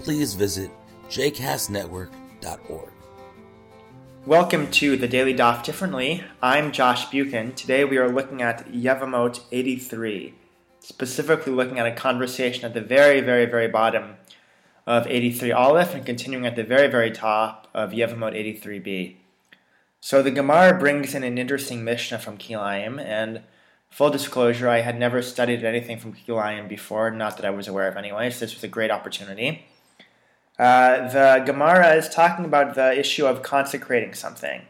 please visit jcastnetwork.org. Welcome to the Daily Daf Differently. I'm Josh Buchan. Today we are looking at Yevamot 83, specifically looking at a conversation at the very, very, very bottom of 83 Aleph and continuing at the very, very top of Yevamot 83b. So the Gemara brings in an interesting Mishnah from Kilayim, and full disclosure, I had never studied anything from Kilayim before, not that I was aware of anyway, so this was a great opportunity. Uh, the Gemara is talking about the issue of consecrating something,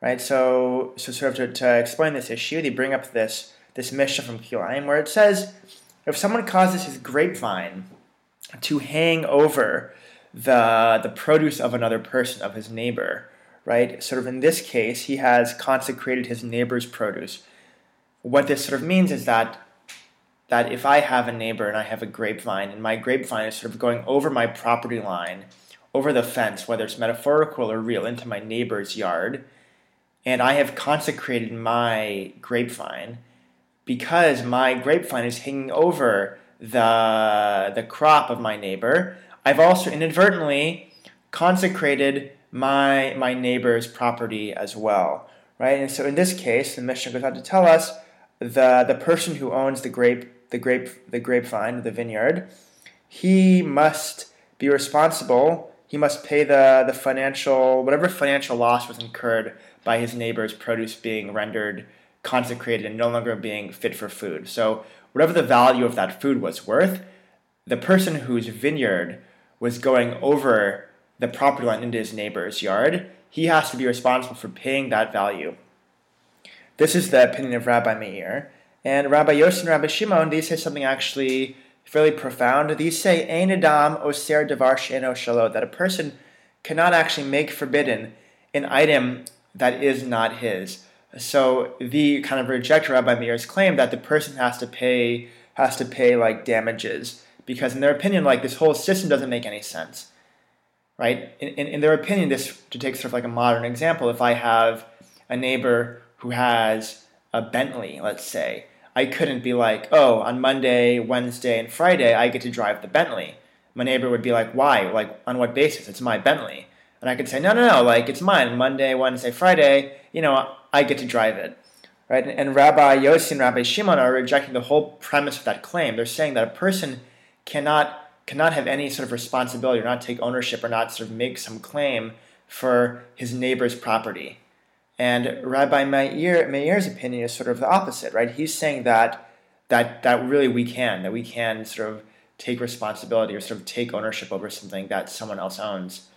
right? So, so sort of to, to explain this issue, they bring up this this Mishnah from Kilayim where it says, if someone causes his grapevine to hang over the the produce of another person, of his neighbor, right? Sort of in this case, he has consecrated his neighbor's produce. What this sort of means is that that if I have a neighbor and I have a grapevine, and my grapevine is sort of going over my property line, over the fence, whether it's metaphorical or real, into my neighbor's yard, and I have consecrated my grapevine because my grapevine is hanging over the, the crop of my neighbor, I've also inadvertently consecrated my, my neighbor's property as well. Right? And so in this case, the Mishnah goes on to tell us the, the person who owns the grape the grape the grapevine, the vineyard, he must be responsible. He must pay the, the financial whatever financial loss was incurred by his neighbor's produce being rendered consecrated and no longer being fit for food. So whatever the value of that food was worth, the person whose vineyard was going over the property line into his neighbor's yard, he has to be responsible for paying that value. This is the opinion of Rabbi Meir. And Rabbi Yossi and Rabbi Shimon, these say something actually fairly profound. These say, Ein Adam Oser Devar Sheno that a person cannot actually make forbidden an item that is not his. So the kind of reject Rabbi Meir's claim that the person has to pay has to pay like damages because in their opinion, like this whole system doesn't make any sense, right? In, in, in their opinion, this to take sort of like a modern example, if I have a neighbor who has a Bentley, let's say, I couldn't be like, oh, on Monday, Wednesday, and Friday, I get to drive the Bentley. My neighbor would be like, why? Like, on what basis? It's my Bentley. And I could say, no, no, no, like, it's mine. Monday, Wednesday, Friday, you know, I get to drive it. Right? And Rabbi Yossi and Rabbi Shimon are rejecting the whole premise of that claim. They're saying that a person cannot cannot have any sort of responsibility or not take ownership or not sort of make some claim for his neighbor's property. And Rabbi Meir, Meir's opinion is sort of the opposite, right? He's saying that that that really we can, that we can sort of take responsibility or sort of take ownership over something that someone else owns.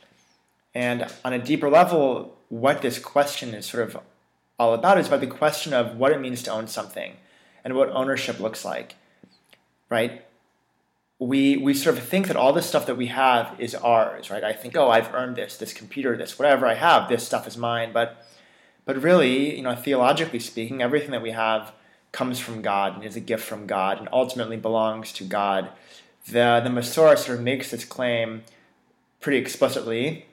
And on a deeper level, what this question is sort of all about is about the question of what it means to own something and what ownership looks like. Right? We we sort of think that all the stuff that we have is ours, right? I think, oh, I've earned this, this computer, this, whatever I have, this stuff is mine, but but really, you know, theologically speaking, everything that we have comes from God and is a gift from God and ultimately belongs to God. The the Masorah sort of makes this claim pretty explicitly,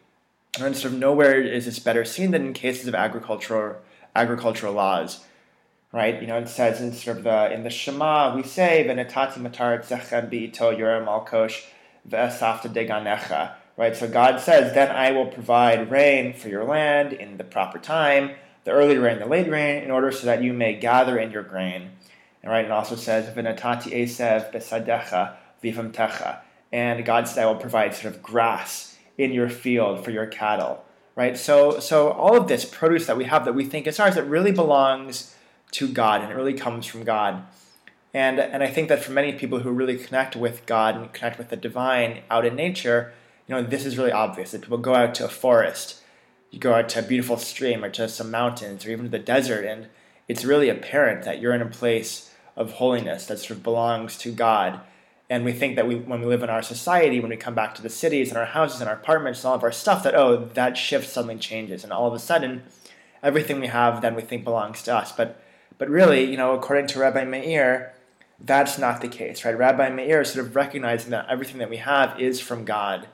and sort of nowhere is this better seen than in cases of agricultural agricultural laws. Right? You know, it says in sort of the in the Shema we say Venetati matar bi'ito yorem alkosh ve'esafta deganecha right? So God says, then I will provide rain for your land in the proper time, the early rain, the late rain, in order so that you may gather in your grain. And right, it also says, V'natati esev besadecha vivamtecha. And God said, I will provide sort of grass in your field for your cattle. Right? So so all of this produce that we have that we think is ours, it really belongs to God and it really comes from God. And and I think that for many people who really connect with God and connect with the divine out in nature, you know, this is really obvious that people go out to a forest, you go out to a beautiful stream or to some mountains or even to the desert, and it's really apparent that you're in a place of holiness that sort of belongs to God. and we think that we, when we live in our society, when we come back to the cities and our houses and our apartments and all of our stuff, that oh, that shift suddenly changes, and all of a sudden, everything we have then we think belongs to us. But but really, you know, according to Rabbi Meir, that's not the case, right? Rabbi Meir is sort of recognizing that everything that we have is from God,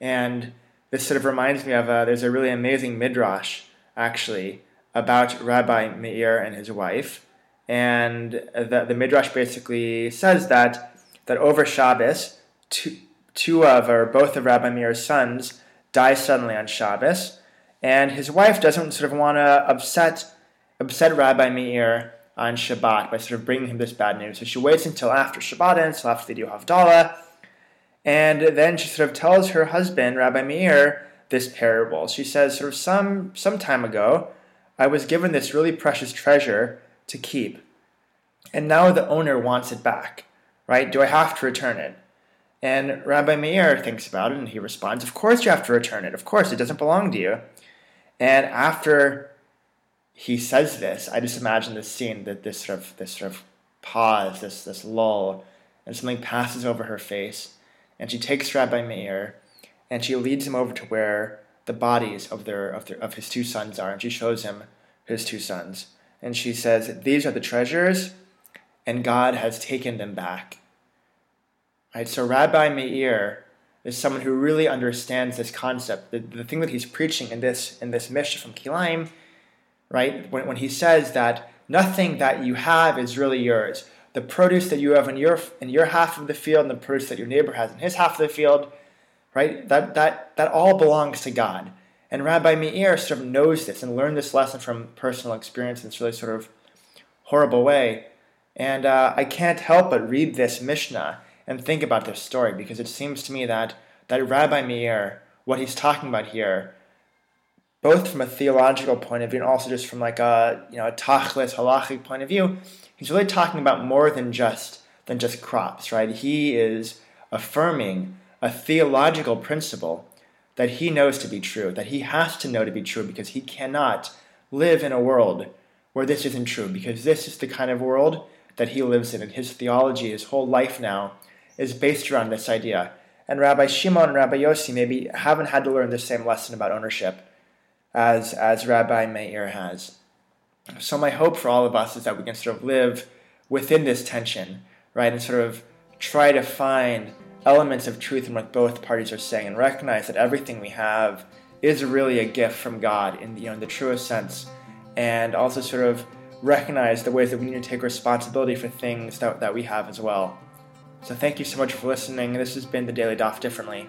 and this sort of reminds me of a, there's a really amazing midrash actually about Rabbi Meir and his wife, and the, the midrash basically says that that over Shabbos, two, two of or both of Rabbi Meir's sons die suddenly on Shabbos, and his wife doesn't sort of want to upset upset Rabbi Meir on Shabbat by sort of bringing him this bad news. So she waits until after Shabbat ends, until after they do Havdalah, and then she sort of tells her husband, Rabbi Meir, this parable. She says, sort of some some time ago, I was given this really precious treasure to keep, and now the owner wants it back right? Do I have to return it? And Rabbi Meir thinks about it and he responds, Of course you have to return it. Of course, it doesn't belong to you. And after he says this, I just imagine this scene, that this sort of this sort of pause, this this lull, and something passes over her face, and she takes Rabbi Meir and she leads him over to where the bodies of their of their of his two sons are, and she shows him his two sons. And she says, These are the treasures and God has taken them back. Right? So Rabbi Meir is someone who really understands this concept. The, the thing that he's preaching in this in this Mishnah from Kilayim, right? When, when he says that nothing that you have is really yours. The produce that you have in your in your half of the field and the produce that your neighbor has in his half of the field, right? That that that all belongs to God. And Rabbi Meir sort of knows this and learned this lesson from personal experience in this really sort of horrible way. And uh, I can't help but read this Mishnah and think about this story because it seems to me that, that Rabbi Meir, what he's talking about here, both from a theological point of view and also just from like a you know a tachlis halachic point of view, he's really talking about more than just than just crops, right? He is affirming a theological principle that he knows to be true, that he has to know to be true because he cannot live in a world where this isn't true, because this is the kind of world that he lives in, and his theology, his whole life now, is based around this idea. And Rabbi Shimon and Rabbi Yossi maybe haven't had to learn the same lesson about ownership as, as Rabbi Meir has. So my hope for all of us is that we can sort of live within this tension, right, and sort of try to find elements of truth in what both parties are saying and recognize that everything we have is really a gift from God in the, you know, in the truest sense, and also sort of recognize the ways that we need to take responsibility for things that, that we have as well. So thank you so much for listening. This has been the Daily Daf Differently.